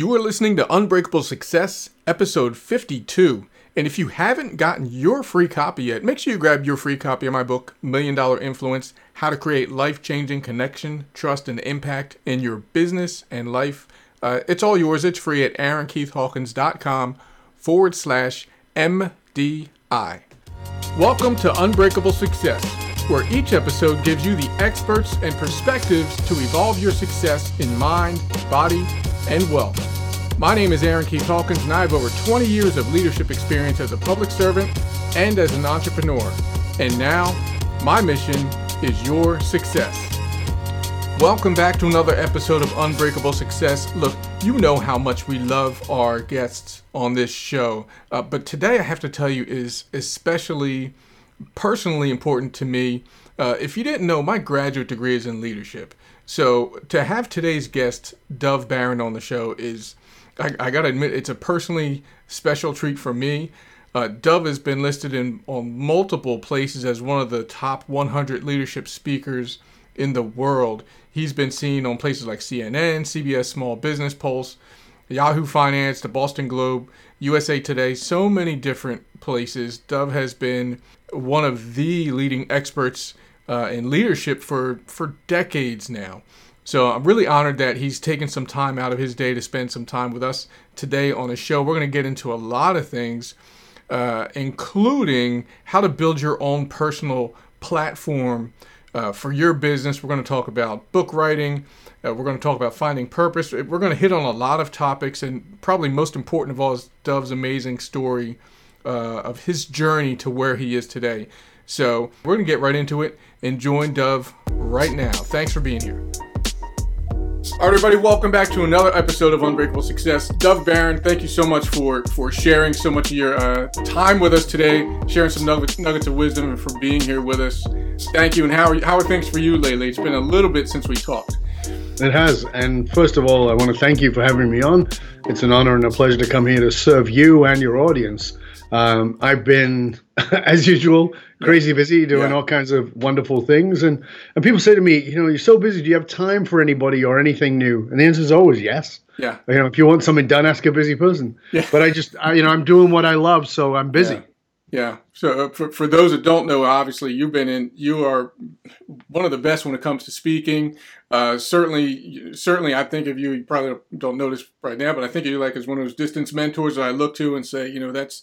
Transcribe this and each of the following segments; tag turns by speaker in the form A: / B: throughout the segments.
A: You are listening to Unbreakable Success, episode 52. And if you haven't gotten your free copy yet, make sure you grab your free copy of my book, Million Dollar Influence How to Create Life Changing Connection, Trust, and Impact in Your Business and Life. Uh, it's all yours. It's free at aaronkeithhawkins.com forward slash MDI. Welcome to Unbreakable Success, where each episode gives you the experts and perspectives to evolve your success in mind, body, and wealth. My name is Aaron Keith Hawkins, and I have over 20 years of leadership experience as a public servant and as an entrepreneur. And now, my mission is your success. Welcome back to another episode of Unbreakable Success. Look, you know how much we love our guests on this show, uh, but today I have to tell you is especially personally important to me. Uh, if you didn't know, my graduate degree is in leadership. So to have today's guest, Dov Baron, on the show is I, I got to admit, it's a personally special treat for me. Uh, Dov has been listed in on multiple places as one of the top 100 leadership speakers in the world. He's been seen on places like CNN, CBS Small Business Pulse, Yahoo Finance, the Boston Globe, USA Today, so many different places. Dov has been one of the leading experts uh, in leadership for, for decades now. So I'm really honored that he's taken some time out of his day to spend some time with us today on the show. We're going to get into a lot of things, uh, including how to build your own personal platform uh, for your business. We're going to talk about book writing. Uh, we're going to talk about finding purpose. We're going to hit on a lot of topics, and probably most important of all is Dov's amazing story uh, of his journey to where he is today. So we're going to get right into it and join Dov right now. Thanks for being here. All right, everybody, welcome back to another episode of Unbreakable Success. Dov Baron, thank you so much for for sharing so much of your uh, time with us today, sharing some nuggets, nuggets of wisdom, and for being here with us. Thank you. And how are, how are things for you lately? It's been a little bit since we talked.
B: It has. And first of all, I want to thank you for having me on. It's an honor and a pleasure to come here to serve you and your audience. Um, I've been, as usual, crazy busy doing yeah. all kinds of wonderful things. And, and people say to me, you know, you're so busy. Do you have time for anybody or anything new? And the answer is always yes.
A: Yeah.
B: You know, if you want something done, ask a busy person. Yeah. But I just, I, you know, I'm doing what I love, so I'm busy.
A: Yeah. Yeah. So uh, for, for those that don't know, obviously you've been in, you are one of the best when it comes to speaking. Uh, certainly, certainly, I think of you. You probably don't notice right now, but I think of you like as one of those distance mentors that I look to and say, you know, that's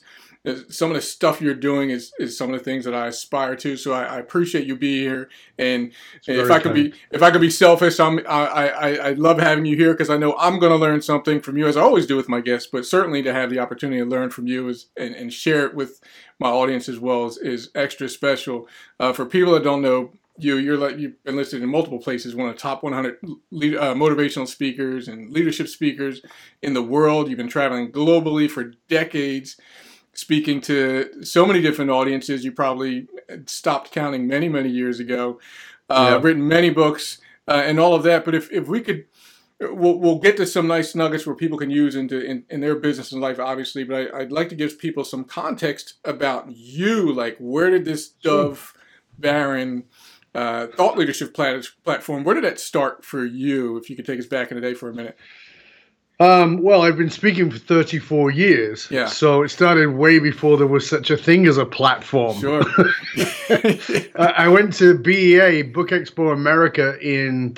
A: some of the stuff you're doing is, is some of the things that I aspire to. So I, I appreciate you being here. And, and if I could be if I could be selfish, I'm I I, I love having you here because I know I'm going to learn something from you as I always do with my guests. But certainly to have the opportunity to learn from you is and, and share it with my audience as well is, is extra special. Uh, for people that don't know, you you're like you've been listed in multiple places one of the top 100 lead, uh, motivational speakers and leadership speakers in the world you've been traveling globally for decades speaking to so many different audiences. You probably stopped counting many, many years ago. Uh, yeah. Written many books uh, and all of that. But if, if we could, we'll, we'll get to some nice nuggets where people can use into in, in their business and life, obviously. But I, would like to give people some context about you. Like, where did this Dov Baron uh, thought leadership plat- platform? Where did that start for you? If you could take us back in the day for a minute.
B: Um, well, I've been speaking for 34 years.
A: Yeah.
B: So it started way before there was such a thing as a platform.
A: Sure.
B: I went to BEA, Book Expo America, in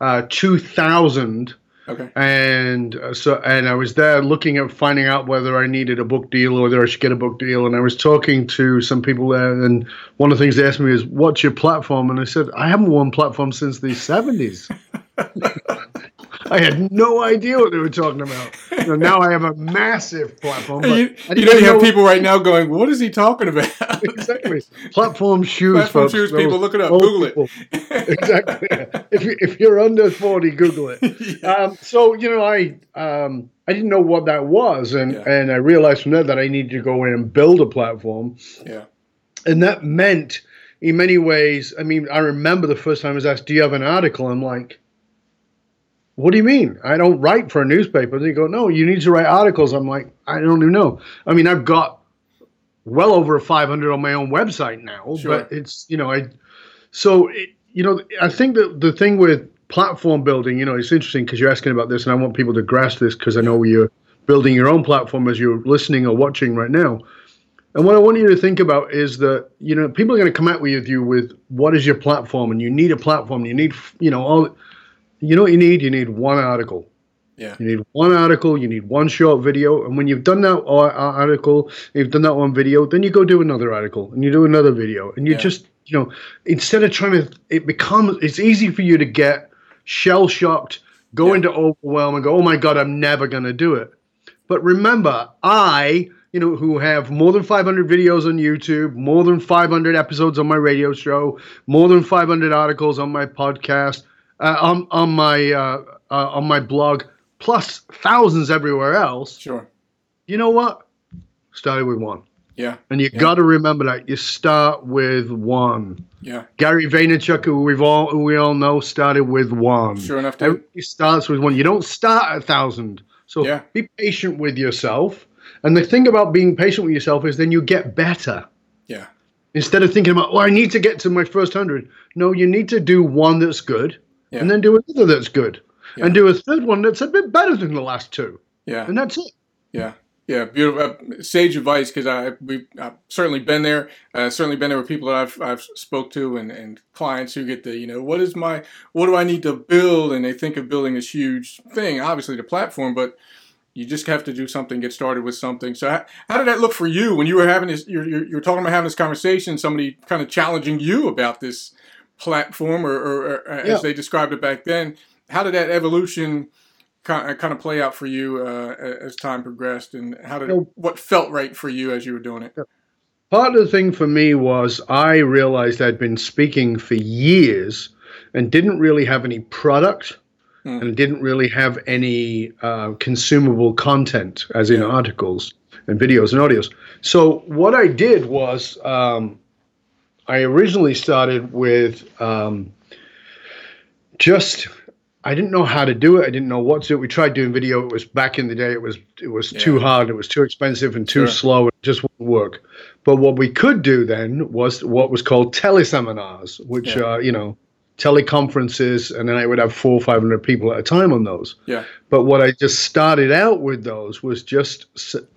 B: uh, 2000.
A: Okay.
B: And uh, so, and I was there looking at finding out whether I needed a book deal or whether I should get a book deal. And I was talking to some people there, and one of the things they asked me is, "What's your platform?" And I said, "I haven't worn platform since the '70s." I had no idea what they were talking about. So now I have a massive platform.
A: you, you know, you have people right now going, "What is he talking about?"
B: exactly. Platform shoes.
A: Platform
B: folks,
A: shoes. People, look it up. Google
B: people. it. exactly. If you, if you're under forty, Google it. yeah. um, so you know, I um, I didn't know what that was, and yeah. and I realized from there that I needed to go in and build a platform.
A: Yeah.
B: And that meant, in many ways, I mean, I remember the first time I was asked, "Do you have an article?" I'm like what do you mean? I don't write for a newspaper. They go, no, you need to write articles. I'm like, I don't even know. I mean, I've got well over 500 on my own website now, sure. but it's, you know, I, so, it, you know, I think that the thing with platform building, you know, it's interesting because you're asking about this, and I want people to grasp this because I know you're building your own platform as you're listening or watching right now. And what I want you to think about is that you know people are going to come at with you with what is your platform, and you need a platform. You need you know all. You know what you need? You need one article.
A: Yeah.
B: You need one article. You need one short video, and when you've done that article, you've done that one video, then you go do another article, and you do another video, and you
A: Yeah.
B: just you know instead of trying to, it becomes it's easy for you to get shell shocked, go
A: Yeah.
B: into overwhelm, and go, oh my god, I'm never going to do it. But remember, I, you know, who have more than 500 videos on YouTube, more than 500 episodes on my radio show, more than 500 articles on my podcast, uh, on on my uh, uh, on my blog, plus thousands everywhere else.
A: Sure.
B: You know what? Started with one,
A: Yeah.
B: and you
A: Yeah.
B: got to remember that you start with one.
A: Yeah.
B: Gary Vaynerchuk, who we've all who we all know, started with one.
A: Sure enough. dude.
B: Everybody starts with one. You don't start at a thousand. So
A: Yeah.
B: be patient with yourself. And the thing about being patient with yourself is then you get better.
A: Yeah.
B: Instead of thinking about, oh, I need to get to my first hundred. No, you need to do one that's good,
A: Yeah.
B: and then do another that's good,
A: Yeah.
B: and do a third one that's a bit better than the last two,
A: Yeah.
B: and that's it.
A: Yeah, yeah, beautiful, uh, sage advice because I we I've certainly been there. Uh, certainly been there with people that I've I've spoke to and, and clients who get the you know what is my what do I need to build and they think of building this huge thing, obviously the platform, but you just have to do something, get started with something. So how, how did that look for you when you were having this? You're, you're, you're talking about having this conversation. Somebody kind of challenging you about this platform, or, or, or
B: Yeah.
A: as they described it back then. How did that evolution? kind kind of play out for you uh, as time progressed, and how did what felt right for you as you were doing it?
B: Part of the thing for me was I realized I'd been speaking for years and didn't really have any product
A: Hmm.
B: and didn't really have any uh, consumable content, as in
A: Yeah.
B: articles and videos and audios. So what I did was um, I originally started with um, just I didn't know how to do it. I didn't know what to do. We tried doing video. It was back in the day. It was it was too hard. It was too expensive and too
A: Sure.
B: slow. It just wouldn't work. But what we could do then was what was called teleseminars, which
A: Yeah.
B: are you know teleconferences, and then I would have four or five hundred people at a time on those.
A: Yeah,
B: But what I just started out with those was just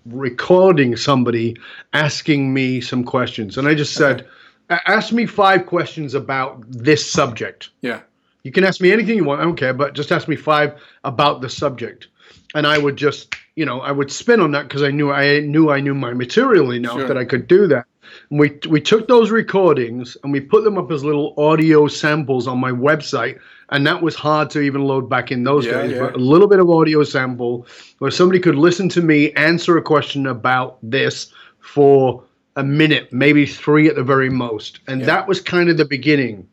B: recording somebody asking me some questions, and I just said, "A- "Ask me five questions about this subject."
A: yeah,
B: You can ask me anything you want. I don't care, but just ask me five about the subject. And I would just, you know, I would spin on that because I knew I knew I knew my material enough
A: Sure.
B: that I could do that. And we we took those recordings and we put them up as little audio samples on my website, and that was hard to even load back in those
A: Yeah,
B: days.
A: yeah.
B: But a little bit of audio sample where somebody could listen to me answer a question about this for a minute, maybe three at the very most, and
A: Yeah.
B: that was kind of the beginning.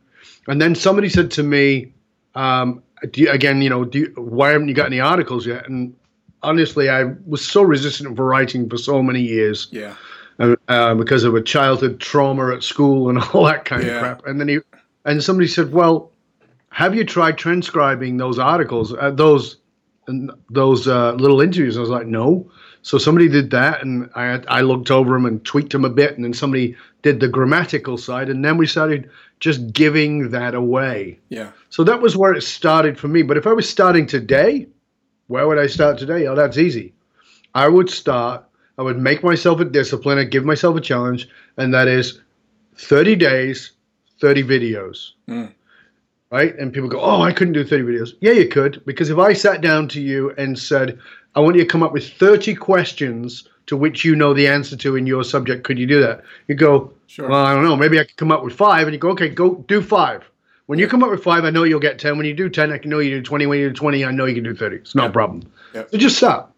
B: And then somebody said to me, um, do you, again, you know, do you, why haven't you got any articles yet? And honestly, I was so resistant for writing for so many years
A: yeah,
B: uh, uh, because of a childhood trauma at school and all that kind
A: Yeah.
B: of crap. And then he, and somebody said, well, have you tried transcribing those articles, uh, those, those uh, little interviews? I was like, no. So somebody did that, and I I looked over them and tweaked them a bit, and then somebody did the grammatical side, and then we started just giving that away.
A: yeah,
B: So that was where it started for me. But if I was starting today, where would I start today? Oh, that's easy. I would start, I would make myself a discipline, I'd give myself a challenge, and that is 30 days, 30 videos.
A: Mm.
B: Right? And people go, Oh, I couldn't do 30 videos. Yeah, you could. Because if I sat down to you and said, I want you to come up with 30 questions to which you know the answer to in your subject, could you do that? You go,
A: sure,
B: well, I don't know. Maybe I could come up with five, and you go, okay, go do five. When you come up with five, I know you'll get ten. When you do ten, I can know you do twenty. When you do twenty, I know you can do thirty. It's no problem.
A: Yeah.
B: So just stop,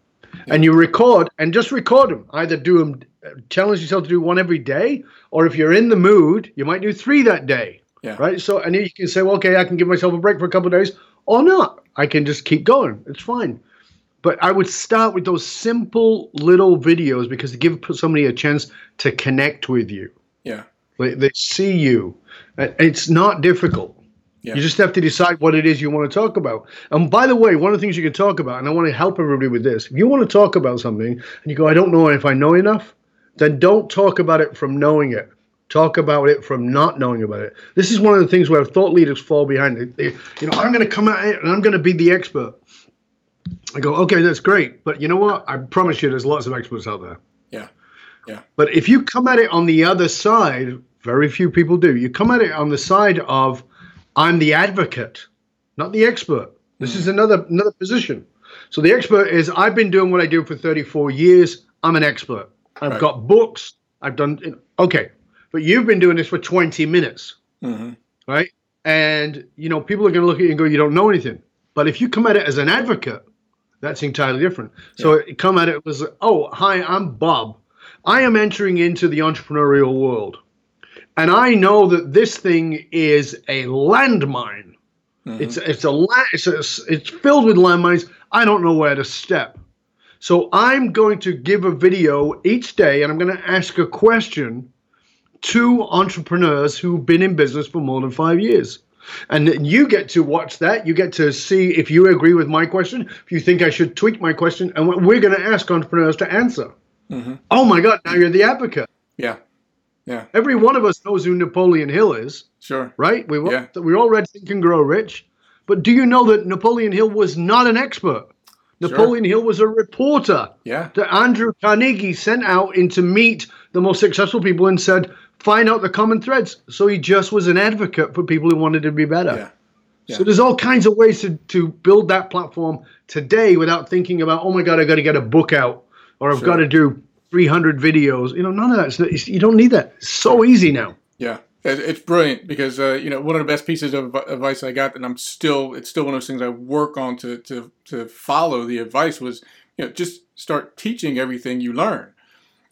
B: and you record, and just record them. Either do them, challenge yourself to do one every day, or if you're in the mood, you might do three that day.
A: Yeah.
B: Right. So, and you can say, well, okay, I can give myself a break for a couple of days, or not. I can just keep going. It's fine. But I would start with those simple little videos because they give somebody a chance to connect with you.
A: yeah,
B: They, they see you. Uh, it's not difficult.
A: Yeah.
B: You just have to decide what it is you want to talk about. And by the way, one of the things you can talk about, and I want to help everybody with this, if you want to talk about something and you go, I don't know if I know enough, then don't talk about it from knowing it. talk about it from not knowing about it. This is one of the things where thought leaders fall behind. They, they, you know, I'm going to come at it and I'm going to be the expert. I go, okay, that's great, but you know what? I promise you, there's lots of experts out there.
A: Yeah, yeah.
B: But if you come at it on the other side, very few people do. You come at it on the side of, I'm the advocate, not the expert. This mm. is another another position. So the expert is I've been doing what I do for 34 years. I'm an expert. I've right. got books. I've done okay, but you've been doing this for 20 minutes, mm-hmm. right? And you know people are going to look at you and go, "You don't know anything." But if you come at it as an advocate, that's entirely different. So yeah. come at it was, "Oh, hi, I'm Bob. I am entering into the entrepreneurial world, and I know that this thing is a landmine. Mm-hmm. It's it's a it's a, it's filled with landmines. I don't know where to step." So I'm going to give a video each day and I'm going to ask a question to entrepreneurs who've been in business for more than five years. And you get to watch that. You get to see if you agree with my question, if you think I should tweak my question, and we're going to ask entrepreneurs to answer. Mm-hmm. Oh my God, now you're the advocate.
A: Yeah. Yeah.
B: Every one of us knows who Napoleon Hill is.
A: Sure.
B: Right? We, yeah. we all read Think and Grow Rich. But do you know that Napoleon Hill was not an expert? Napoleon sure. Hill was a reporter
A: yeah.
B: that Andrew Carnegie sent out in to meet the most successful people and said, find out the common threads. So he just was an advocate for people who wanted to be better.
A: Yeah.
B: Yeah. So there's all kinds of ways to, to build that platform today without thinking about, oh my God, I've got to get a book out or I've sure. got to do 300 videos. You know, none of that. You don't need that. It's so easy now.
A: Yeah. It's brilliant because uh, you know one of the best pieces of advice I got, and I'm still it's still one of those things I work on to to to follow. The advice was you know just start teaching everything you learn.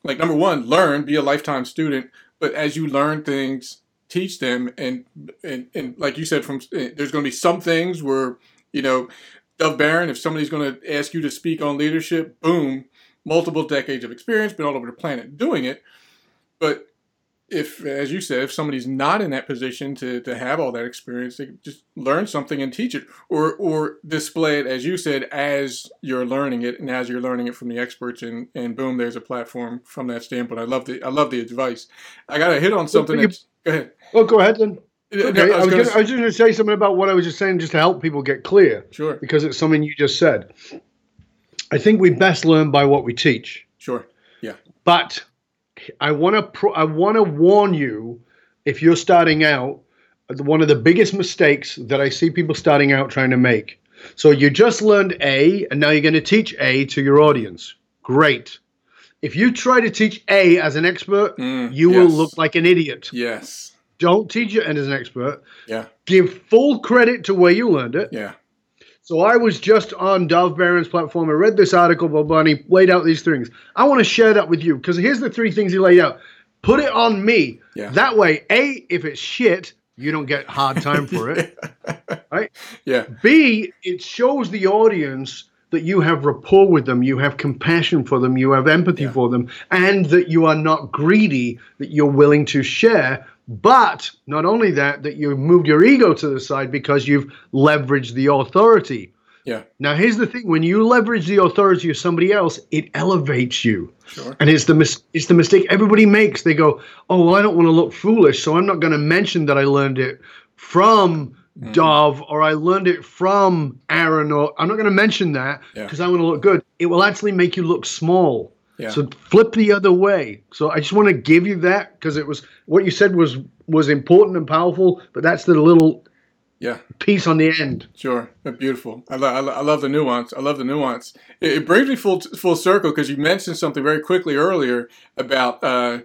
A: Like number one, learn, be a lifetime student, but as you learn things, teach them, and and and like you said, from eh, there's going to be some things where you know Dov Baron, if somebody's going to ask you to speak on leadership, boom, multiple decades of experience, been all over the planet doing it, but if, as you said, if somebody's not in that position to, to have all that experience, they just learn something and teach it, or or display it, as you said, as you're learning it, and as you're learning it from the experts, and, and boom, there's a platform from that standpoint. I love the I love the advice. I got to hit on something. You, go ahead.
B: Well, go ahead then. Okay, no, I, was I, was gonna, I was just going to say something about what I was just saying, just to help people get clear.
A: Sure.
B: Because it's something you just said. I think we best learn by what we teach.
A: Sure. Yeah.
B: But I want to pro- I want to warn you if you're starting out one of the biggest mistakes that I see people starting out trying to make. So you just learned A and now you're going to teach A to your audience. Great. If you try to teach A as an expert, mm, you yes. will look like an idiot.
A: Yes.
B: Don't teach it as an expert.
A: Yeah.
B: Give full credit to where you learned it.
A: Yeah.
B: So I was just on Dov Baron's platform. I read this article, and he laid out these things. I want to share that with you because here's the three things he laid out. Put it on me.
A: Yeah.
B: That way, A, if it's shit, you don't get hard time for it. right?
A: Yeah.
B: B, it shows the audience that you have rapport with them, you have compassion for them, you have empathy yeah. for them, and that you are not greedy, that you're willing to share but not only that, that you've moved your ego to the side because you've leveraged the authority.
A: Yeah.
B: Now here's the thing: when you leverage the authority of somebody else, it elevates you.
A: Sure.
B: And it's the mis- it's the mistake everybody makes. They go, "Oh, well, I don't want to look foolish, so I'm not going to mention that I learned it from mm. Dov or I learned it from Aaron, or I'm not going to mention that because yeah. I want to look good." It will actually make you look small.
A: Yeah.
B: So flip the other way. So I just want to give you that because it was what you said was was important and powerful, but that's the little
A: yeah
B: piece on the end.
A: Sure, beautiful. I, lo- I, love the nuance. I love the nuance. It, it brings me full full circle because you mentioned something very quickly earlier about uh,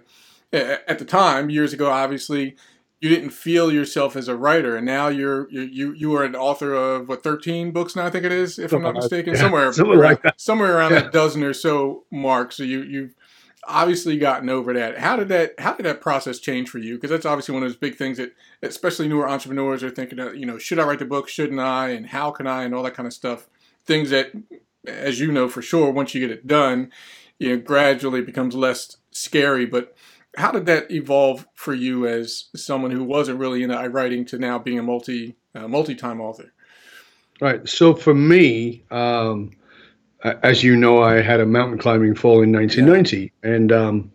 A: at the time years ago. Obviously, you didn't feel yourself as a writer, and now you're you you, you are an author of what thirteen books now. I think it is, if I'm not mistaken, yeah, somewhere somewhere, like somewhere around yeah. that dozen or so mark. So you you've obviously gotten over that. How did that how did that process change for you? Because that's obviously one of those big things that especially newer entrepreneurs are thinking of. You know, should I write the book? Shouldn't I? And how can I? And all that kind of stuff. Things that, as you know for sure, once you get it done, you know, gradually becomes less scary, but how did that evolve for you as someone who wasn't really into i writing to now being a multi uh, multi-time author?
B: Right. So for me, um, as you know, I had a mountain climbing fall in 1990, yeah. and um,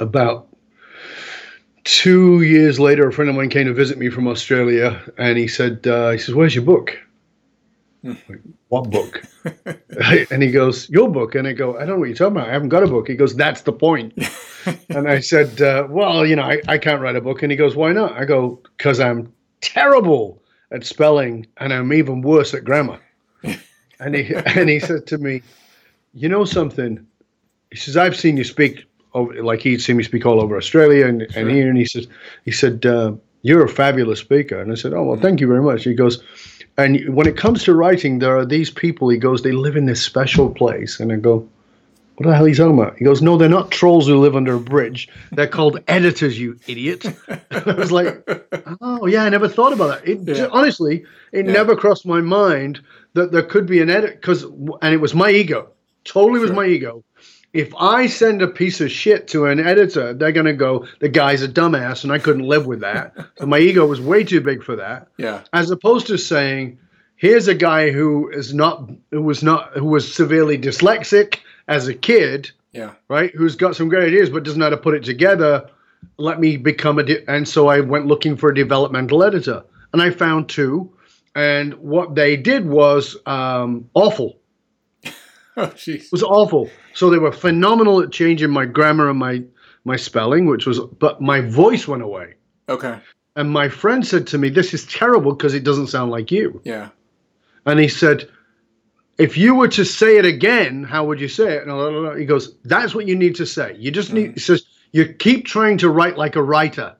B: about two years later, a friend of mine came to visit me from Australia, and he said, uh, "He says, where's your book?" Like, what book? and he goes, "Your book." And I go, "I don't know what you're talking about. I haven't got a book." He goes, "That's the point." and I said, uh, "Well, you know, I, I can't write a book." And he goes, "Why not?" I go, "Because I'm terrible at spelling, and I'm even worse at grammar." and he and he said to me, "You know something?" He says, "I've seen you speak." Over, like he'd seen me speak all over Australia and, and here, and he said, he said, uh, "You're a fabulous speaker." And I said, "Oh well, thank you very much." He goes, and when it comes to writing, there are these people. He goes, they live in this special place, and I go, what the hell are you talking about? He goes, no, they're not trolls who live under a bridge. They're called editors, you idiot. I was like, oh yeah, I never thought about that. It
A: Yeah.
B: just- honestly, it
A: Yeah.
B: never crossed my mind that there could be an edit because, and it was my ego. Totally was my ego. If I send a piece of shit to an editor, they're gonna go, the guy's a dumbass, and I couldn't live with that. so my ego was way too big for that
A: Yeah.
B: as opposed to saying here's a guy who is not who was not who was severely dyslexic as a kid
A: Yeah.
B: right who's got some great ideas but doesn't know how to put it together let me become a de- and so i went looking for a developmental editor and i found two and what they did was um, awful
A: Oh,
B: it was awful so they were phenomenal at changing my grammar and my my spelling which was but my voice went away
A: Okay.
B: and my friend said to me this is terrible because it doesn't sound like you
A: Yeah.
B: And he said, if you were to say it again, how would you say it? And he goes, that's what you need to say. You just need, mm. he says, you keep trying to write like a writer,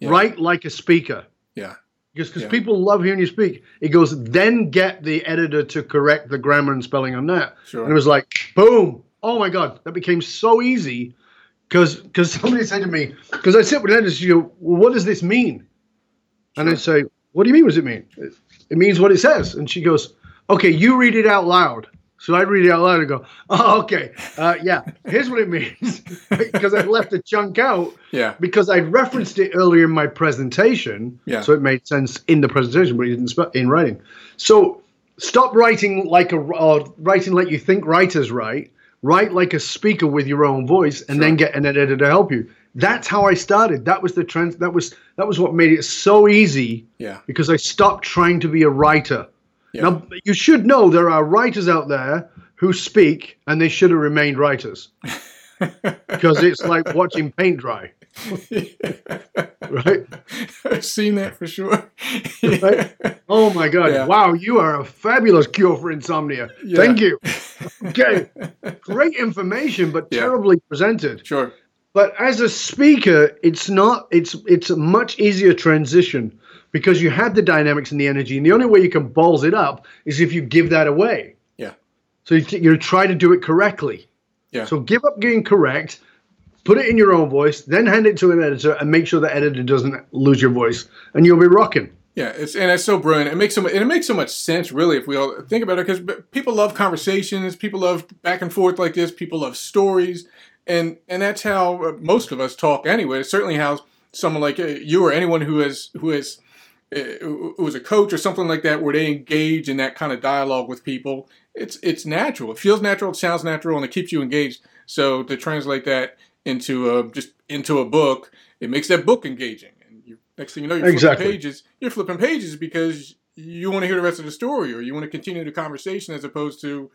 A: Yeah.
B: write like a speaker.
A: Yeah.
B: Just because
A: Yeah.
B: people love hearing you speak. He goes, then get the editor to correct the grammar and spelling on that.
A: Sure.
B: And it was like, boom. Oh my God. That became so easy because because somebody said to me, because I sit with editors, you go, well, what does this mean? And I say, what do you mean? What does it mean? It, it means what it says. And she goes, okay, you read it out loud. So I read it out loud and go, oh, okay. Uh, yeah, here's what it means. because I left a chunk out
A: Yeah.
B: because I referenced it earlier in my presentation.
A: Yeah.
B: So it made sense in the presentation, but it didn't in writing. So stop writing like a or writing like you think writers write. Write like a speaker with your own voice, and then get an editor to help you. That's how I started. That was the trend. That was that was what made it so easy
A: Yeah.
B: because I stopped trying to be a writer.
A: Yeah.
B: Now you should know there are writers out there who speak, and they should have remained writers because it's like watching paint dry, right?
A: I've seen that for sure.
B: Right? Oh my God!
A: Yeah.
B: Wow, you are a fabulous cure for insomnia.
A: Yeah.
B: Thank you. Okay, great information, but terribly presented.
A: Sure.
B: But as a speaker, it's not. It's it's a much easier transition because you have the dynamics and the energy, and the only way you can balls it up is if you give that away.
A: Yeah.
B: So you, you try to do it correctly.
A: Yeah.
B: So give up getting correct, put it in your own voice, then hand it to an editor, and make sure the editor doesn't lose your voice, and you'll be rocking.
A: Yeah, it's and it's so brilliant. It makes so much, and it makes so much sense, really, if we all think about it, because people love conversations, people love back and forth like this, people love stories, and and that's how uh, most of us talk anyway. It's certainly how someone like uh, you or anyone who has who has uh, who was a coach or something like that, where they engage in that kind of dialogue with people. It's it's natural. It feels natural. It sounds natural, and it keeps you engaged. So to translate that into a just into a book, it makes that book engaging. And you, next thing you know, you're
B: Exactly.
A: flipping pages. You're flipping pages because you want to hear the rest of the story, or you want to continue the conversation, as opposed to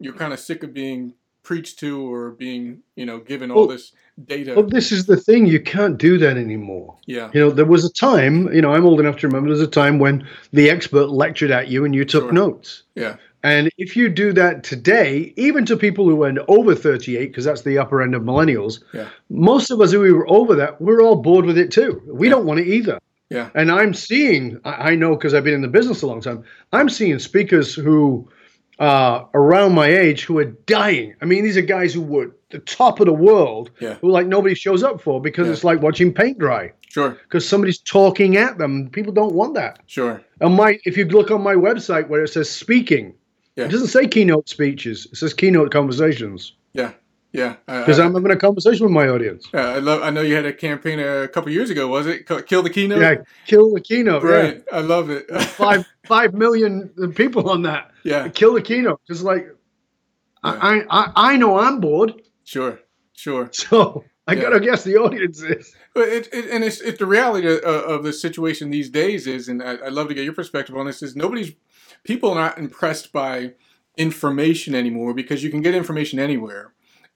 A: you're kind of sick of being preached to or being you know given all
B: Well-
A: this data.
B: Well, this is the thing. You can't do that anymore.
A: yeah,
B: You know, there was a time, you know, I'm old enough to remember there's a time when the expert lectured at you and you took
A: Sure.
B: notes.
A: yeah,
B: And if you do that today, even to people who are over 38, because that's the upper end of millennials,
A: Yeah.
B: most of us who were over that, we're all bored with it too. We
A: Yeah.
B: don't want it either.
A: yeah,
B: And I'm seeing, I I know because I've been in the business a long time, I'm seeing speakers who uh, around my age who are dying. I mean, these are guys who were the top of the world
A: Yeah.
B: who like nobody shows up for because
A: Yeah.
B: it's like watching paint dry
A: sure,
B: because somebody's talking at them. People don't want that.
A: sure,
B: And my, if you look on my website where it says speaking,
A: Yeah.
B: it doesn't say keynote speeches. It says keynote conversations
A: yeah, yeah.
B: Because I'm having a conversation with my audience.
A: Yeah, I love. I know you had a campaign a couple years ago. Was it kill the keynote?
B: Yeah, kill the keynote.
A: right. I love it.
B: Five five million people on that.
A: yeah,
B: Kill the keynote. Just like I, I I know I'm bored.
A: Sure, sure.
B: So I gotta guess the audience is.
A: But it, it, and it's, it's the reality of, uh, of the situation these days is, and I, I'd love to get your perspective on this. Is nobody's people are not impressed by information anymore because you can get information anywhere.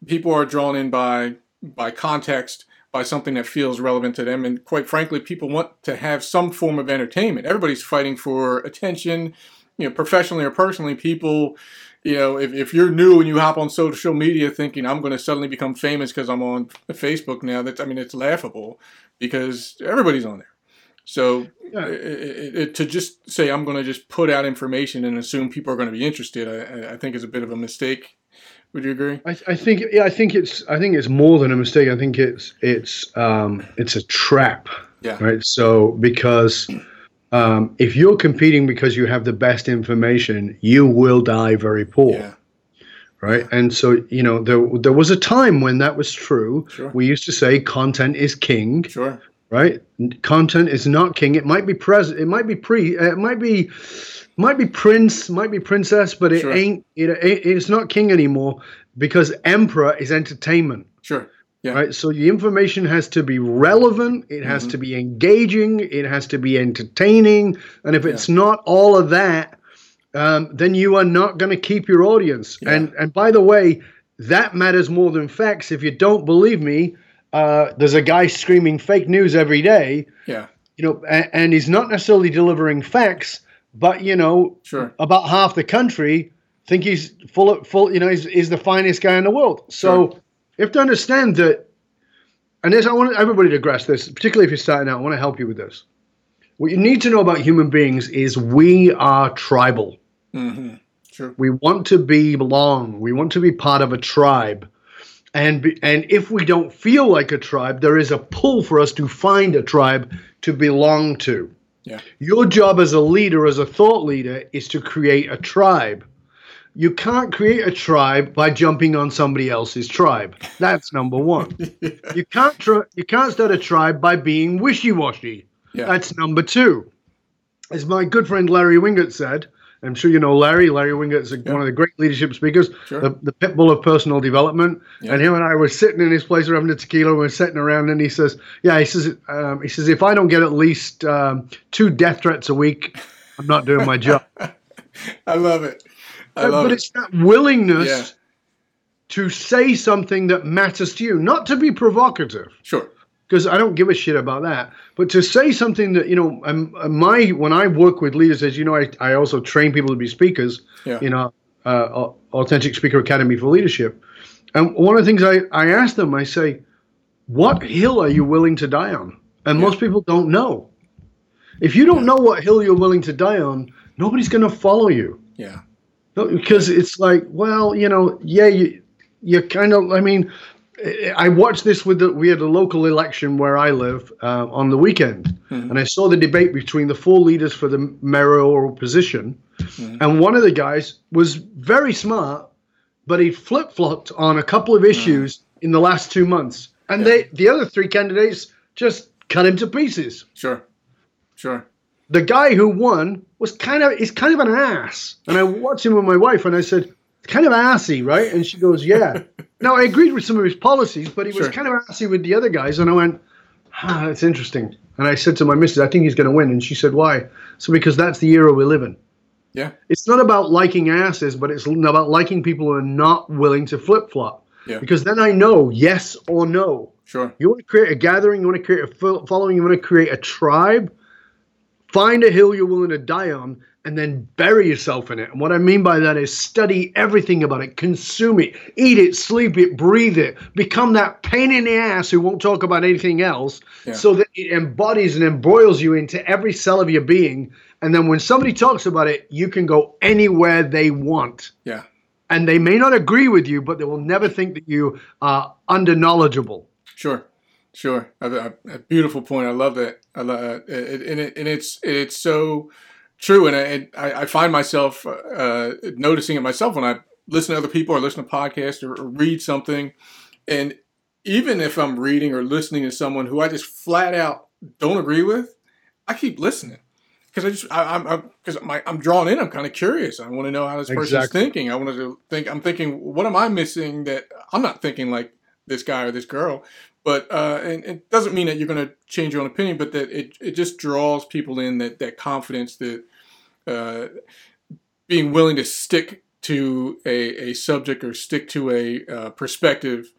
A: People are drawn in by by context, by something that feels relevant to them, and quite frankly, people want to have some form of entertainment. Everybody's fighting for attention, you know, professionally or personally. People you know, if, if you're new and you hop on social media thinking I'm going to suddenly become famous because I'm on Facebook now, that's I mean it's laughable because everybody's on there. So yeah. it, it, it, to just say I'm going to just put out information and assume people are going to be interested, I, I think is a bit of a mistake. Would you agree?
B: I, I, think yeah, I think it's I think it's more than a mistake. I think it's it's um, it's a trap.
A: Yeah.
B: Right. So because um, if you're competing because you have the best information, you will die very poor.
A: Yeah.
B: Right. And so, you know, there, there was a time when that was true.
A: Sure.
B: We used to say content is king.
A: Sure.
B: Right. Content is not king. It might be present. It might be pre. Uh, it might be, might be prince. Might be princess. But it sure. ain't. It, it, it's not king anymore because emperor is entertainment.
A: Sure.
B: Yeah. Right. So the information has to be relevant. It has mm-hmm. to be engaging. It has to be entertaining. And if it's yeah. not all of that, um, then you are not going to keep your audience. Yeah. And and by the way, that matters more than facts. If you don't believe me, uh, there's a guy screaming fake news every day.
A: Yeah.
B: You know, and, and he's not necessarily delivering facts, but you know,
A: sure.
B: about half the country think he's full of full. You know, he's, he's the finest guy in the world. So. Sure you have to understand that, and this, I want everybody to grasp this, particularly if you're starting out. I want to help you with this. What you need to know about human beings is we are tribal.
A: Mm-hmm. Sure.
B: We want to be belong. We want to be part of a tribe. And, be, and if we don't feel like a tribe, there is a pull for us to find a tribe to belong to.
A: Yeah.
B: Your job as a leader, as a thought leader, is to create a tribe you can't create a tribe by jumping on somebody else's tribe. That's number one. yeah. You can't tr- you can't start a tribe by being wishy-washy.
A: Yeah.
B: That's number two. As my good friend Larry Winget said, I'm sure you know Larry. Larry Winget is yeah. one of the great leadership speakers,
A: sure.
B: the, the pit bull of personal development. Yeah. And him and I were sitting in his place, we having a tequila, we are sitting around, and he says, "Yeah, he says, um, he says, if I don't get at least um, two death threats a week, I'm not doing my job."
A: I love it.
B: Uh, but
A: it.
B: it's that willingness
A: yeah.
B: to say something that matters to you, not to be provocative.
A: Sure.
B: Because I don't give a shit about that, but to say something that you know, um, uh, my when I work with leaders, as you know, I, I also train people to be speakers.
A: Yeah.
B: You know, uh, Authentic Speaker Academy for Leadership, and one of the things I I ask them, I say, "What hill are you willing to die on?" And yeah. most people don't know. If you don't know what hill you're willing to die on, nobody's going to follow you.
A: Yeah
B: because it's like, well, you know, yeah, you you kind of. I mean, I watched this with the we had a local election where I live uh, on the weekend, mm-hmm. and I saw the debate between the four leaders for the mayoral position, mm-hmm. and one of the guys was very smart, but he flip flopped on a couple of issues mm-hmm. in the last two months, and yeah. they the other three candidates just cut him to pieces.
A: Sure, sure
B: the guy who won was kind of is kind of an ass. And I watched him with my wife, and I said, "Kind of assy, right?" And she goes, "Yeah." now I agreed with some of his policies, but he was sure. kind of assy with the other guys. And I went, "Ah, that's interesting." And I said to my missus, "I think he's going to win." And she said, "Why?" So because that's the era we live in.
A: Yeah.
B: It's not about liking asses, but it's about liking people who are not willing to flip flop.
A: Yeah.
B: Because then I know yes or no.
A: Sure.
B: You want to create a gathering, you want to create a following, you want to create a tribe Find a hill you're willing to die on and then bury yourself in it. And what I mean by that is study everything about it, consume it, eat it, sleep it, breathe it, become that pain in the ass who won't talk about anything else yeah. so that it embodies and embroils you into every cell of your being. And then when somebody talks about it, you can go anywhere they want.
A: Yeah.
B: And they may not agree with you, but they will never think that you are under knowledgeable.
A: Sure. Sure, a, a, a, beautiful point. I love that. I love it, and, it, and it's it's so true. And I I find myself uh, noticing it myself when I listen to other people or listen to podcasts or, or read something, and even if I'm reading or listening to someone who I just flat out don't agree with, I keep listening because I just I, am because I'm, I'm drawn in. I'm kind of curious. I want to know how this person's exactly. thinking. I want to think. I'm thinking, what am I missing that I'm not thinking like this guy or this girl? But uh, and it doesn't mean that you're going to change your own opinion, but that it, it just draws people in that that confidence that uh, being willing to stick to a, a subject or stick to a uh, perspective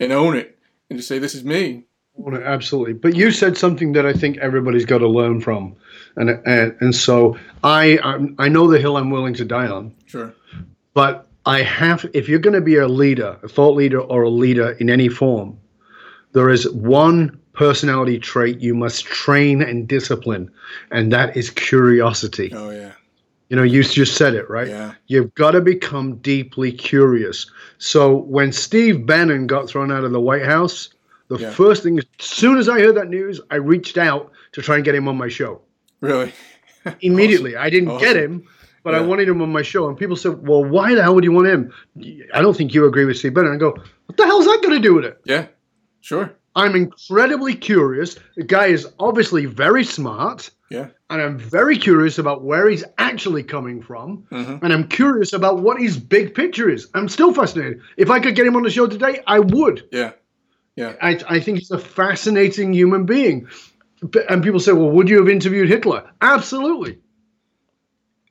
A: and own it and to say this is me.
B: Absolutely but you said something that i think everybody's got to learn from. And and, and so i I'm, i know the hill i'm willing to die on.
A: Sure.
B: But i have if you're going to be a leader a thought leader or a leader in any form there is one personality trait you must train and discipline and that is curiosity
A: oh yeah
B: you know, you just said it, right?
A: Yeah.
B: You've got to become deeply curious. So when Steve Bannon got thrown out of the White House, the
A: Yeah.
B: first thing, as soon as I heard that news, I reached out to try and get him on my show
A: really
B: immediately. I didn't get him, but I wanted him on my show. And people said, "Well, why the hell would you want him?" I don't think you agree with Steve Bannon. I go, "What the hell's that going to do with it?"
A: yeah sure
B: I'm incredibly curious. The guy is obviously very smart.
A: yeah
B: and I'm very curious about where he's actually coming from,
A: Mhm.
B: and I'm curious about what his big picture is. I'm still fascinated. If I could get him on the show today, I would.
A: yeah yeah
B: I, I think he's a fascinating human being. And people say, "Well, would you have interviewed Hitler?" Absolutely.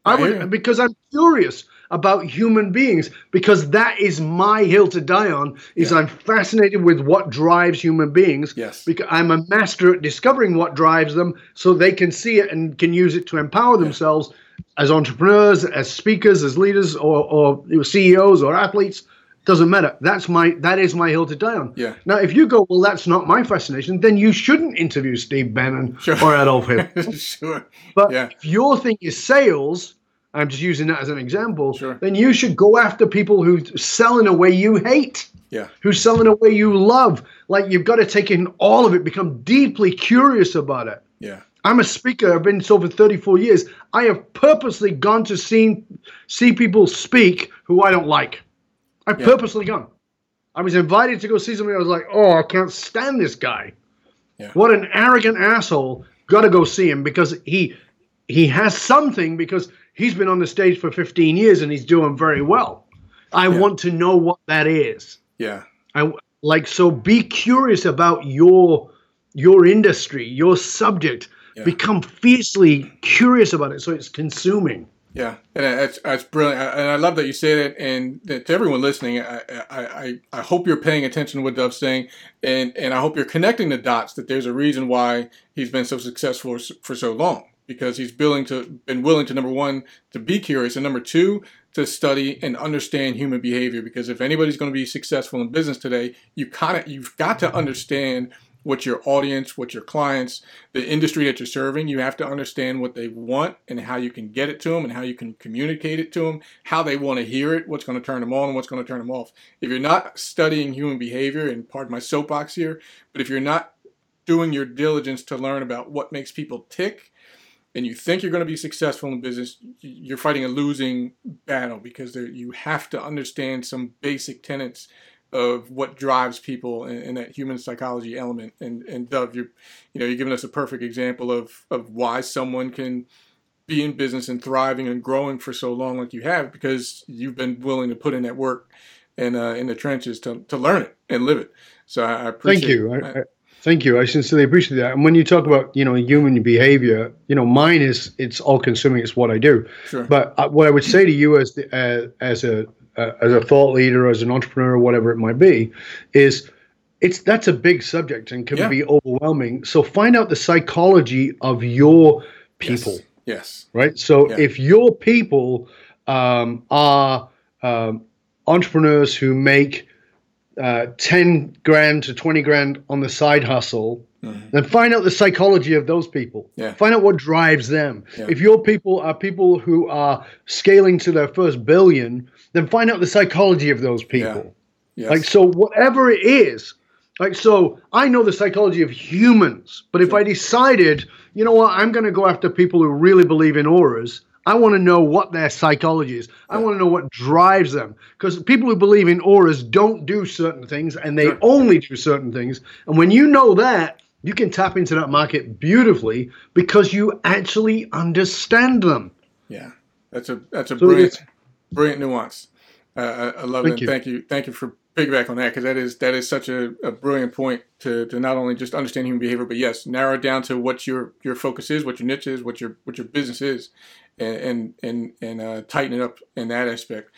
B: I would because I'm curious about human beings because that is my hill to die on. Is
A: Yeah.
B: I'm fascinated with what drives human beings.
A: Yes.
B: Because I'm a master at discovering what drives them, so they can see it and can use it to empower themselves as entrepreneurs, as speakers, as leaders, or or CEOs or athletes. Doesn't matter. That's my that is my hill to die on.
A: Yeah.
B: Now, if you go, well, that's not my fascination, then you shouldn't interview Steve Bannon
A: Sure.
B: or Adolf Hitler.
A: sure
B: But
A: Yeah.
B: if your thing is sales, I'm just using that as an example,
A: Sure.
B: then you should go after people who sell in a way you hate,
A: yeah
B: who sell in a way you love. Like you've got to take in all of it, become deeply curious about it.
A: yeah
B: I'm a speaker. I've been so for 34 years. I have purposely gone to see see people speak who I don't like. I've
A: Yeah.
B: purposely gone. I was invited to go see somebody. I was like, oh, I can't stand this guy.
A: Yeah.
B: What an arrogant asshole. Got to go see him because he he has something because he's been on the stage for 15 years and he's doing very well. I
A: Yeah.
B: want to know what that is.
A: yeah
B: I like so be curious about your your industry, your subject.
A: Yeah.
B: Become fiercely curious about it so it's consuming.
A: Yeah, and that's that's brilliant, and I love that you say that. And that to everyone listening, I, I I hope you're paying attention to what Dov's saying, and and I hope you're connecting the dots. That there's a reason why he's been so successful for so long because he's willing to been willing to number one to be curious, and number two to study and understand human behavior. Because if anybody's going to be successful in business today, you kind of you've got to understand what your audience, what your clients, the industry that you're serving, you have to understand what they want and how you can get it to them and how you can communicate it to them, how they want to hear it, what's going to turn them on and what's going to turn them off. If you're not studying human behavior, and pardon my soapbox here, but if you're not doing your diligence to learn about what makes people tick, and you think you're going to be successful in business, you're fighting a losing battle because there, you have to understand some basic tenets of what drives people and, and that human psychology element. And and Dov, you're you know you're giving us a perfect example of of why someone can be in business and thriving and growing for so long like you have because you've been willing to put in that work and uh, in the trenches to, to learn it and live it. So I, I appreciate.
B: Thank you. I, thank you. I sincerely appreciate that. And when you talk about you know human behavior, you know mine is it's all consuming. It's what I do.
A: Sure.
B: But uh, what I would say to you as the, uh, as a uh, as a thought leader, as an entrepreneur, whatever it might be, is it's that's a big subject and can
A: Yeah.
B: be overwhelming. So find out the psychology of your people.
A: Yes. yes.
B: right? So
A: Yeah.
B: if your people um, are um, entrepreneurs who make uh, 10 grand to 20 grand on the side hustle,
A: Mhm.
B: then find out the psychology of those people.
A: Yeah.
B: Find out what drives them.
A: Yeah.
B: If your people are people who are scaling to their first billion, then find out the psychology of those people.
A: Yes.
B: Like, so whatever it is, like, so I know the psychology of humans, but if I decided, you know what, I'm going to go after people who really believe in auras, I want to know what their psychology is. I want to know what drives them. Because people who believe in auras don't do certain things and they only do certain things. And when you know that, you can tap into that market beautifully because you actually understand them.
A: Yeah, that's a that's a
B: So
A: brilliant brilliant nuance. Uh, I, I love thank it. You. Thank you. Thank you for piggyback on that because that is that is such a, a brilliant point to, to not only just understand human behavior, but yes, narrow it down to what your your focus is, what your niche is, what your what your business is, and and and, and uh, tighten it up in that aspect.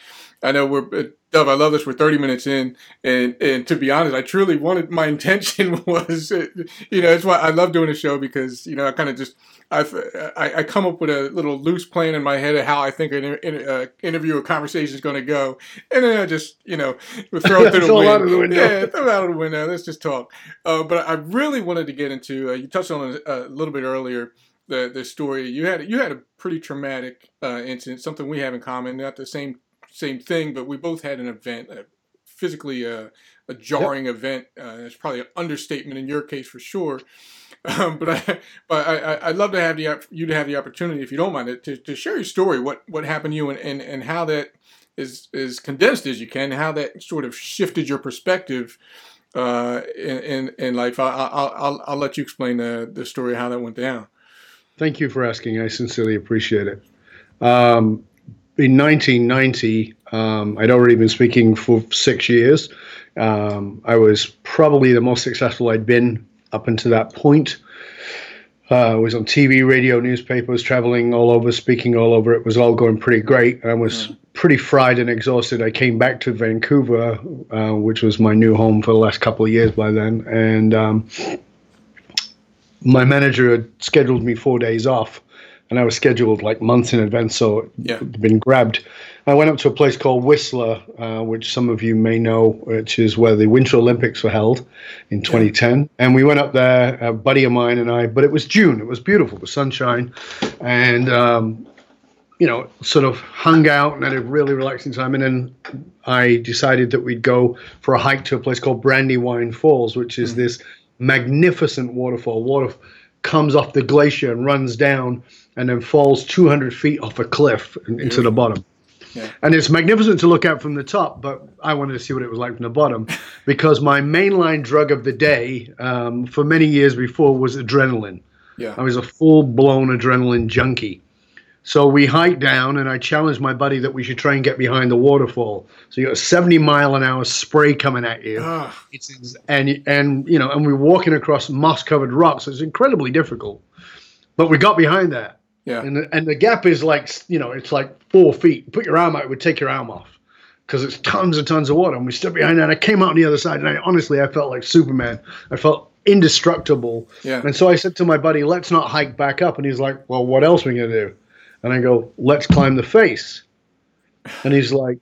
A: I know we're uh, Dov. I love this. We're 30 minutes in, and and to be honest, I truly wanted. My intention was, you know, it's why I love doing a show because you know I kind of just I've, I, I come up with a little loose plan in my head of how I think an in, uh, interview or conversation is going to go, and then I just you know throw it through the, window. the window. Yeah, throw it out of the window. Let's just talk. Uh, but I really wanted to get into. Uh, you touched on it a little bit earlier. The the story you had you had a pretty traumatic uh, incident, something we have in common. Not the same same thing, but we both had an event, a physically uh, a jarring yep. event. Uh, it's probably an understatement in your case for sure. Um, but I, but I, I'd love to have the, you to have the opportunity, if you don't mind, it to, to share your story, what, what happened to you, and, and, and how that is as condensed as you can, how that sort of shifted your perspective uh, in, in, in life. I, I'll, I'll, I'll let you explain the, the story how that went down.
B: Thank you for asking. I sincerely appreciate it. Um, in 1990, um, I'd already been speaking for six years. Um, I was probably the most successful I'd been up until that point. Uh, I was on TV, radio, newspapers, traveling all over, speaking all over. It was all going pretty great. I was mm. pretty fried and exhausted. I came back to Vancouver, uh, which was my new home for the last couple of years by then, and um, my manager had scheduled me four days off, and I was scheduled like months in advance, so it yeah. had been grabbed. I went up to a place called Whistler, uh, which some of you may know, which is where the Winter Olympics were held in 2010. Yeah. And we went up there, a buddy of mine and I, but it was June. It was beautiful, the sunshine. And, um, you know, sort of hung out and had a really relaxing time. And then I decided that we'd go for a hike to a place called Brandywine Falls, which is mm. this magnificent waterfall. Water comes off the glacier and runs down and then falls 200 feet off a cliff into the bottom. And it's magnificent to look at from the top, but I wanted to see what it was like from the bottom because my mainline drug of the day um, for many years before was adrenaline. Yeah. I was a full blown adrenaline junkie. So we hiked down, and I challenged my buddy that we should try and get behind the waterfall. So you got a 70 mile an hour spray coming at you, it's, and and you know, and we're walking across moss covered rocks. So it's incredibly difficult, but we got behind that, yeah. And the, and the gap is like, you know, it's like four feet. Put your arm out, it would take your arm off because it's tons and tons of water. And we stood behind that. And I came out on the other side, and I honestly, I felt like Superman. I felt indestructible. Yeah. And so I said to my buddy, let's not hike back up. And he's like, well, what else are we going to do? And I go, let's climb the face. And he's like,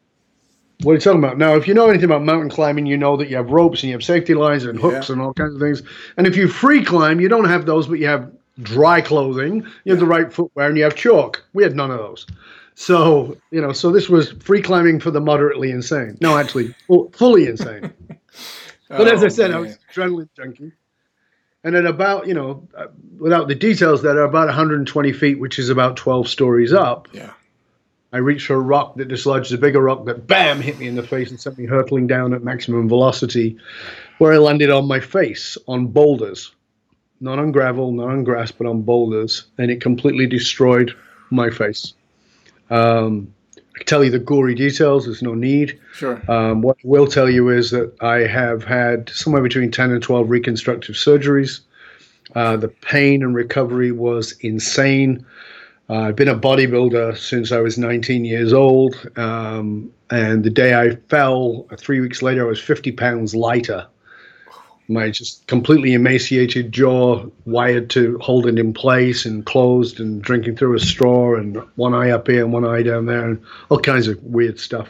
B: what are you talking about? Now, if you know anything about mountain climbing, you know that you have ropes and you have safety lines and hooks yeah. and all kinds of things. And if you free climb, you don't have those, but you have dry clothing, you have the right footwear, and you have chalk. We had none of those. So, you know, so this was free climbing for the moderately insane. No, actually, full, fully insane. but as I said, oh, man. I was adrenaline junkie. And at about, you know, uh, without the details, that are about 120 feet, which is about 12 stories up.
A: Yeah.
B: I reached for a rock that dislodged a bigger rock that bam hit me in the face and sent me hurtling down at maximum velocity, where I landed on my face on boulders not on gravel, not on grass, but on boulders, and it completely destroyed my face. Um, tell you the gory details. There's no need.
A: Sure.
B: Um, what I will tell you is that I have had somewhere between 10 and 12 reconstructive surgeries. Uh, the pain and recovery was insane. Uh, I've been a bodybuilder since I was 19 years old. Um, and the day I fell, three weeks later, I was 50 pounds lighter my just completely emaciated jaw wired to hold it in place and closed and drinking through a straw and one eye up here and one eye down there and all kinds of weird stuff.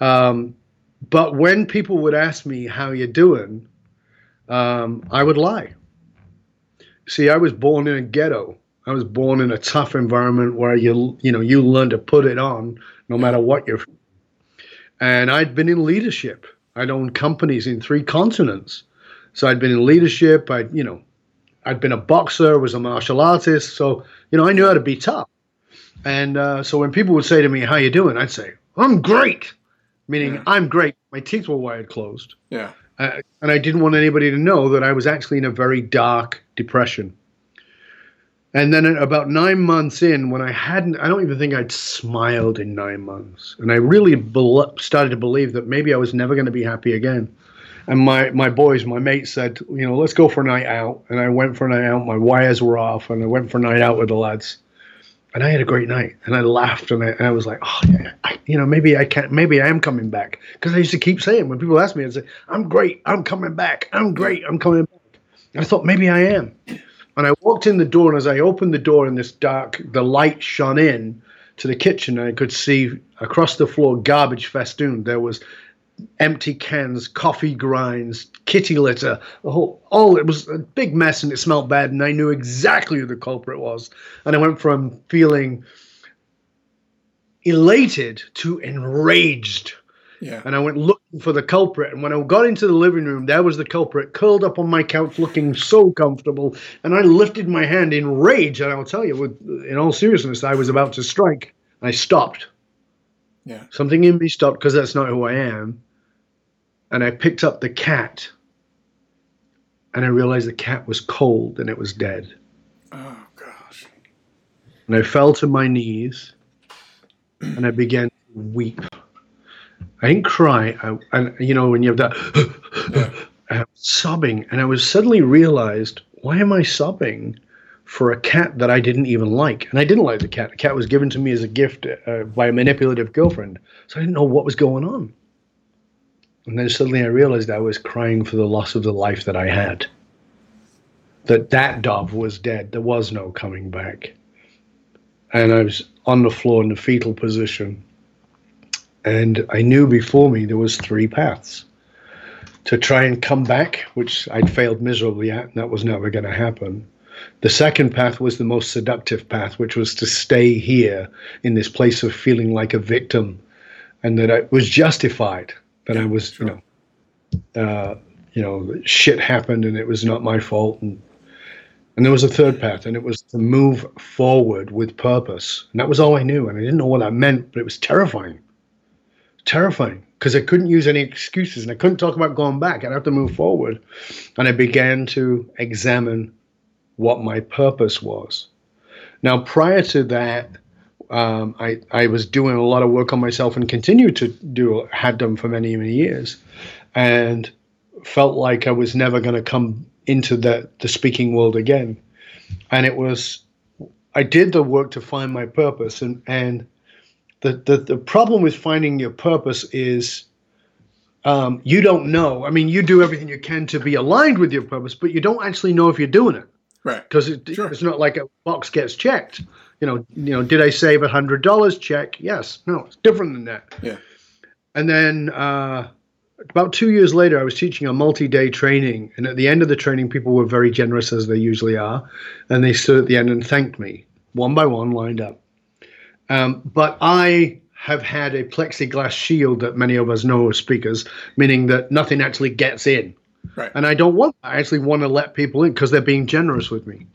B: Um, but when people would ask me how you're doing, um, I would lie. See, I was born in a ghetto. I was born in a tough environment where you you know you learn to put it on no matter what you're. And I'd been in leadership. I'd owned companies in three continents. So I'd been in leadership. I, you know, I'd been a boxer, was a martial artist. So you know, I knew how to be tough. And uh, so when people would say to me, "How you doing?" I'd say, "I'm great," meaning yeah. I'm great. My teeth were wired closed.
A: Yeah.
B: Uh, and I didn't want anybody to know that I was actually in a very dark depression. And then about nine months in, when I hadn't, I don't even think I'd smiled in nine months. And I really be- started to believe that maybe I was never going to be happy again. And my, my boys, my mates said, you know, let's go for a night out. And I went for a night out. My wires were off, and I went for a night out with the lads. And I had a great night. And I laughed, and I, and I was like, oh, yeah, I, you know, maybe I can't, maybe I am coming back. Because I used to keep saying, when people ask me, I'd say, I'm great, I'm coming back, I'm great, I'm coming back. And I thought, maybe I am. And I walked in the door, and as I opened the door in this dark, the light shone in to the kitchen, and I could see across the floor garbage festooned. There was empty cans, coffee grinds, kitty litter, the whole all it was a big mess and it smelled bad, and I knew exactly who the culprit was. And I went from feeling elated to enraged
A: Yeah.
B: and I went looking for the culprit. And when I got into the living room, there was the culprit curled up on my couch, looking so comfortable. And I lifted my hand in rage, and I'll tell you, with in all seriousness, I was about to strike. I stopped.
A: Yeah.
B: Something in me stopped because that's not who I am. And I picked up the cat, and I realized the cat was cold and it was dead.
A: Oh gosh.
B: And I fell to my knees, and I began to weep. I didn't cry. I, and you know when you have that I was sobbing, and I was suddenly realized, why am I sobbing for a cat that I didn't even like? And I didn't like the cat. The cat was given to me as a gift uh, by a manipulative girlfriend, so I didn't know what was going on. And then suddenly I realized I was crying for the loss of the life that I had. That that Dov was dead. There was no coming back. And I was on the floor in the fetal position. And I knew before me there was three paths. To try and come back, which I'd failed miserably at, and that was never going to happen. The second path was the most seductive path, which was to stay here in this place of feeling like a victim and that I was justified that I was,
A: Sure.
B: you know, uh, you know, shit happened and it was not my fault. And and there was a third path, and it was to move forward with purpose. And that was all I knew, and I didn't know what that meant, but it was terrifying, terrifying because I couldn't use any excuses, and I couldn't talk about going back. I'd have to move forward, and I began to examine what my purpose was. Now, prior to that, um, I, I was doing a lot of work on myself and continued to do, had done for many, many years, and felt like I was never going to come into the, the speaking world again. And it was, I did the work to find my purpose. And, and the, the, the problem with finding your purpose is um, you don't know. I mean, you do everything you can to be aligned with your purpose, but you don't actually know if you're doing it
A: Right.
B: because it,
A: Sure.
B: it's not like a box gets checked. You know, you know, did I save a hundred dollars? Check. Yes. No, it's different than that.
A: Yeah.
B: And then uh, about two years later, I was teaching a multi-day training, and at the end of the training, people were very generous as they usually are, and they stood at the end and thanked me one by one, lined up. Um, but I have had a plexiglass shield that many of us know as speakers, meaning that nothing actually gets in.
A: Right.
B: And I don't want. I actually want to let people in because they're being generous with me.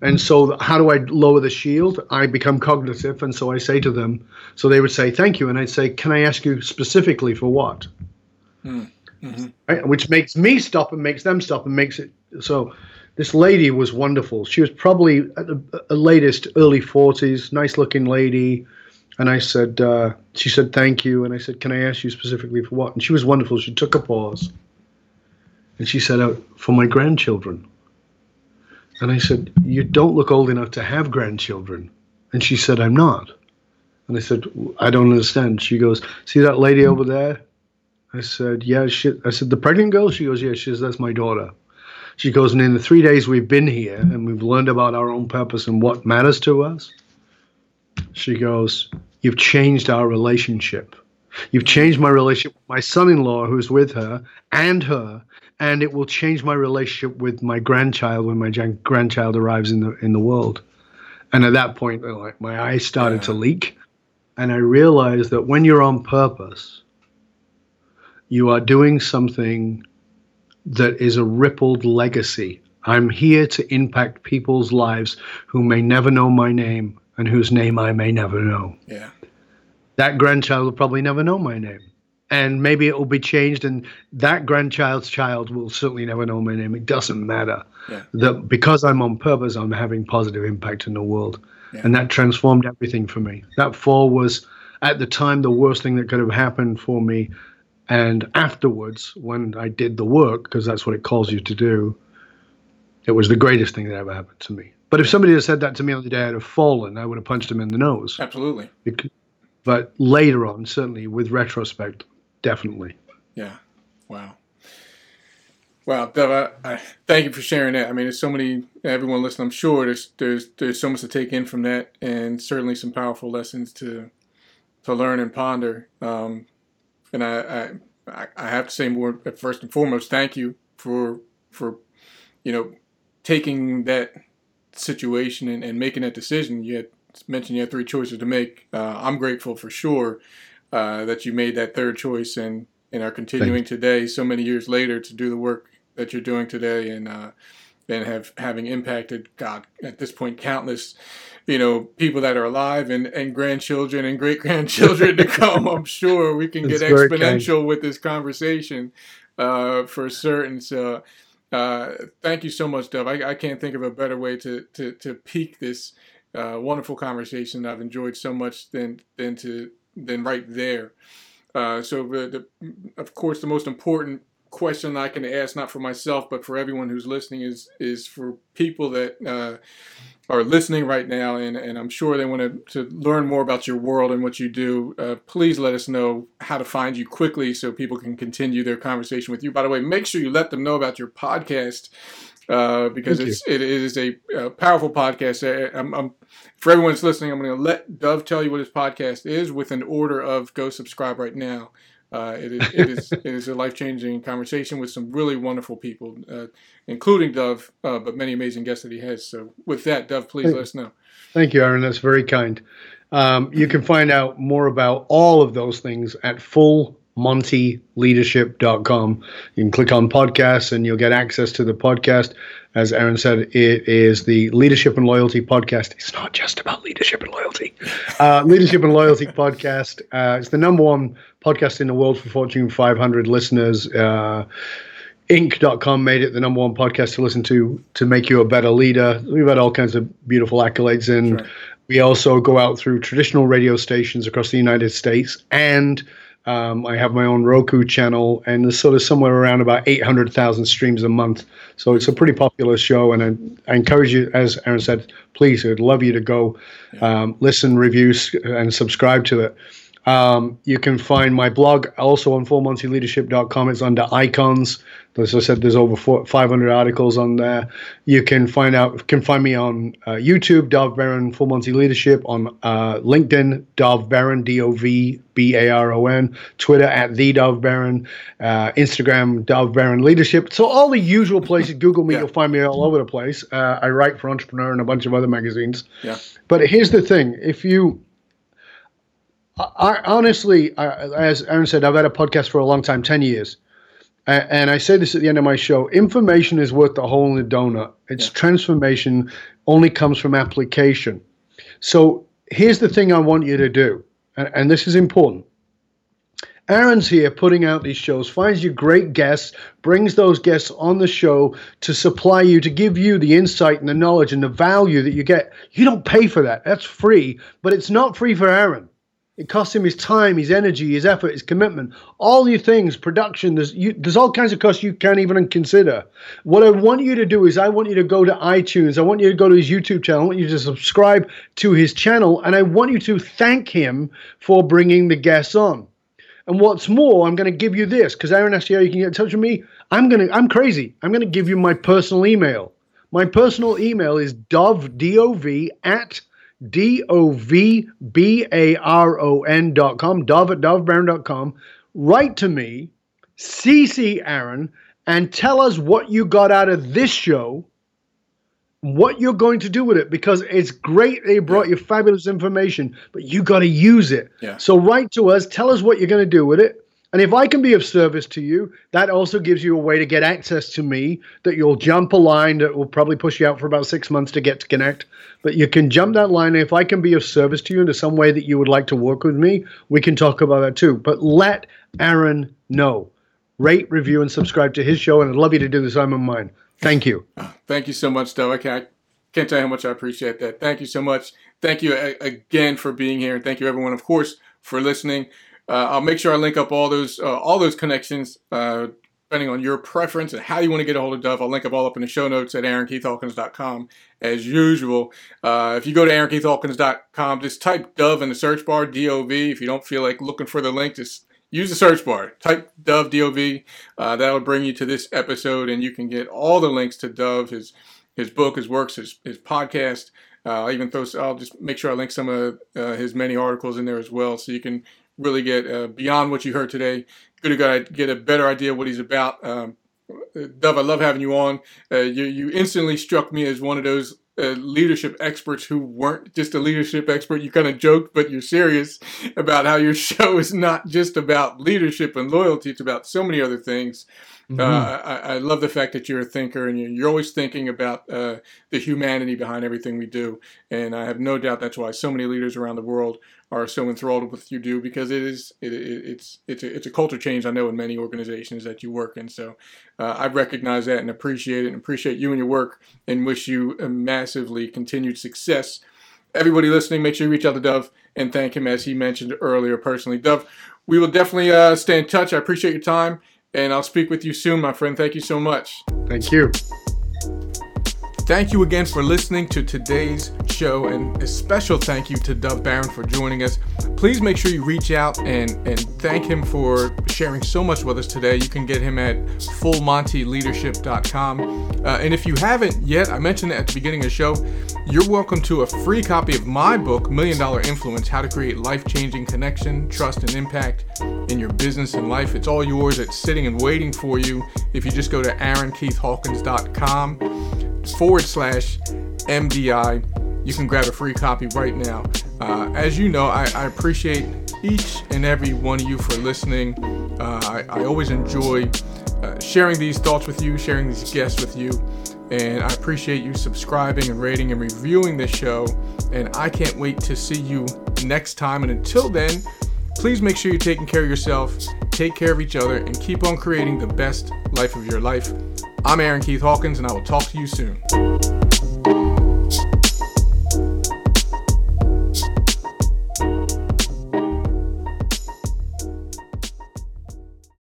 B: And so, how do I lower the shield? I become cognitive, and so I say to them. So they would say, "Thank you," and I'd say, "Can I ask you specifically for what?" Right? Which makes me stop and makes them stop and makes it so. This lady was wonderful. She was probably at the latest early forties, nice looking lady. And I said, uh, she said, thank you. And I said, can I ask you specifically for what? And she was wonderful. She took a pause. And she said, oh, for my grandchildren. And I said, you don't look old enough to have grandchildren. And she said, I'm not. And I said, I don't understand. She goes, see that lady over there? I said, yeah. She, I said, the pregnant girl? She goes, yeah. She says, that's my daughter. She goes, and in the three days we've been here and we've learned about our own purpose and what matters to us, she goes, You've changed our relationship. You've changed my relationship with my son in law who's with her and her, and it will change my relationship with my grandchild when my jan- grandchild arrives in the in the world. And at that point, like my eyes started to leak, and I realized that when you're on purpose, you are doing something that is a rippled legacy. I'm here to impact people's lives who may never know my name and whose name I may never know.
A: Yeah.
B: That grandchild will probably never know my name. And maybe it will be changed and that grandchild's child will certainly never know my name. It doesn't matter. Yeah. that because i'm on purpose i'm having positive impact in the world. Yeah. and that transformed everything for me. That fall was at the time the worst thing that could have happened for me. And afterwards when i did the work because that's what it calls you to do it was the greatest thing that ever happened to me. But if somebody had said that to me on the day i'd have fallen. I would have punched him in the nose.
A: Absolutely.
B: But later on certainly with retrospect definitely.
A: Yeah. Wow. Wow, I, I, thank you for sharing that. I mean, there's so many everyone listening. I'm sure there's there's there's so much to take in from that, and certainly some powerful lessons to to learn and ponder. Um, and I, I I have to say more first and foremost, thank you for for you know taking that situation and, and making that decision. You had mentioned you had three choices to make. Uh, I'm grateful for sure uh, that you made that third choice and and are continuing today, so many years later, to do the work that you're doing today, and uh, and have having impacted God at this point countless, you know, people that are alive and and grandchildren and great grandchildren to come. I'm sure we can get exponential with this conversation uh, for certain. So. Uh, thank you so much, Dov. I, I, can't think of a better way to to, to peak this uh, wonderful conversation. I've enjoyed so much than than to than right there. Uh, so, the, the, of course, the most important question I can ask, not for myself, but for everyone who's listening, is is for people that uh, are listening right now, and, and I'm sure they want to, to learn more about your world and what you do. Uh, please let us know how to find you quickly so people can continue their conversation with you. By the way, make sure you let them know about your podcast uh, because Thank it's you. it is a, a powerful podcast. I'm, I'm, for everyone that's listening, I'm going to let Dov tell you what his podcast is with an order of go subscribe right now. Uh, it is it is it is a life changing conversation with some really wonderful people, uh, including Dov, uh, but many amazing guests that he has. So with that, Dov, please Thank let us know.
B: Thank you, Aaron. That's very kind. Um, you can find out more about all of those things at full montyleadership.com. You can click on podcasts and you'll get access to the podcast. As Aaron said, it is the Leadership and Loyalty podcast. It's not just about leadership and loyalty. Uh, leadership and Loyalty podcast. Uh, it's the number one podcast in the world for Fortune 500 listeners. Uh, Inc.com made it the number one podcast to listen to to make you a better leader. We've had all kinds of beautiful accolades, and right. we also go out through traditional radio stations across the United States and um, I have my own Roku channel, and there's sort of somewhere around about 800,000 streams a month. So it's a pretty popular show, and I, I encourage you, as Aaron said, please, I'd love you to go um, listen, review, and subscribe to it. Um, you can find my blog also on fullmontyleadership.com. It's under icons. As I said, there's over 500 articles on there. You can find out can find me on uh, YouTube, Dov Baron Full Monty Leadership, on uh, LinkedIn, Dov Baron, D O V B A R O N, Twitter at the Dov Baron, uh, Instagram, Dov Baron Leadership. So all the usual places. Google me, yeah. you'll find me all over the place. Uh, I write for Entrepreneur and a bunch of other magazines.
A: Yeah.
B: But here's the thing: if you I, honestly, I, as Aaron said, I've had a podcast for a long time, 10 years. And I say this at the end of my show information is worth the hole in the donut. Its yeah. transformation only comes from application. So here's the thing I want you to do, and, and this is important. Aaron's here putting out these shows, finds you great guests, brings those guests on the show to supply you, to give you the insight and the knowledge and the value that you get. You don't pay for that. That's free, but it's not free for Aaron. It costs him his time, his energy, his effort, his commitment. All these things, production, there's, you, there's all kinds of costs you can't even consider. What I want you to do is I want you to go to iTunes. I want you to go to his YouTube channel. I want you to subscribe to his channel. And I want you to thank him for bringing the guests on. And what's more, I'm going to give you this because Aaron asked you how you can get in touch with me. I'm going to, I'm crazy. I'm going to give you my personal email. My personal email is dov, D-O-V, at D O V B A R O N dot com, dov at dovbaron.com. Write to me, CC Aaron, and tell us what you got out of this show, what you're going to do with it, because it's great they brought you fabulous information, but you got to use it.
A: Yeah.
B: So write to us, tell us what you're going to do with it, And if I can be of service to you, that also gives you a way to get access to me that you'll jump a line that will probably push you out for about six months to get to connect. But you can jump that line. If I can be of service to you in some way that you would like to work with me, we can talk about that too. But let Aaron know. Rate, review, and subscribe to his show. And I'd love you to do the same on mine. Thank you.
A: Ah, thank you so much, Dov. I can't, can't tell you how much I appreciate that. Thank you so much. Thank you again for being here. And thank you, everyone, of course, for listening. Uh, I'll make sure I link up all those uh, all those connections uh, depending on your preference and how you want to get a hold of Dov. I'll link up all up in the show notes at aaronkeithhawkins.com as usual. Uh, if you go to aaronkeithhawkins.com, just type Dov in the search bar, D-O-V. If you don't feel like looking for the link, just use the search bar. Type Dov, D-O-V. Uh, that'll bring you to this episode and you can get all the links to Dov, his his book, his works, his, his podcast. Uh, I'll even throw. I'll just make sure I link some of uh, his many articles in there as well, so you can really get uh, beyond what you heard today. Good to get a better idea of what he's about. Um, Dov, I love having you on. Uh, you, you instantly struck me as one of those uh, leadership experts who weren't just a leadership expert. You kind of joked, but you're serious about how your show is not just about leadership and loyalty. It's about so many other things. Mm-hmm. Uh, I, I, love the fact that you're a thinker and you're, you're always thinking about uh, the humanity behind everything we do. And I have no doubt that's why so many leaders around the world are so enthralled with what you do because it is it, it, it's it's a, it's a culture change I know in many organizations that you work in. So uh, I recognize that and appreciate it and appreciate you and your work and wish you a massively continued success. Everybody listening, make sure you reach out to Dov and thank him as he mentioned earlier personally. Dov, we will definitely uh, stay in touch. I appreciate your time and I'll speak with you soon, my friend. Thank you so much.
B: Thank you.
A: Thank you again for listening to today's show, and a special thank you to Dov Baron for joining us. Please make sure you reach out and, and thank him for sharing so much with us today. You can get him at fullmontyleadership.com. Uh, and if you haven't yet, I mentioned it at the beginning of the show, you're welcome to a free copy of my book, Million Dollar Influence How to Create Life Changing Connection, Trust, and Impact in Your Business and Life. It's all yours, it's sitting and waiting for you if you just go to aaronkeithhawkins.com forward slash MDI. You can grab a free copy right now. Uh, as you know, I, I, appreciate each and every one of you for listening. Uh, I, I, always enjoy uh, sharing these thoughts with you, sharing these guests with you. And I appreciate you subscribing and rating and reviewing this show. And I can't wait to see you next time. And until then, please make sure you're taking care of yourself, take care of each other, and keep on creating the best life of your life. I'm Aaron Keith Hawkins, and I will talk to you soon.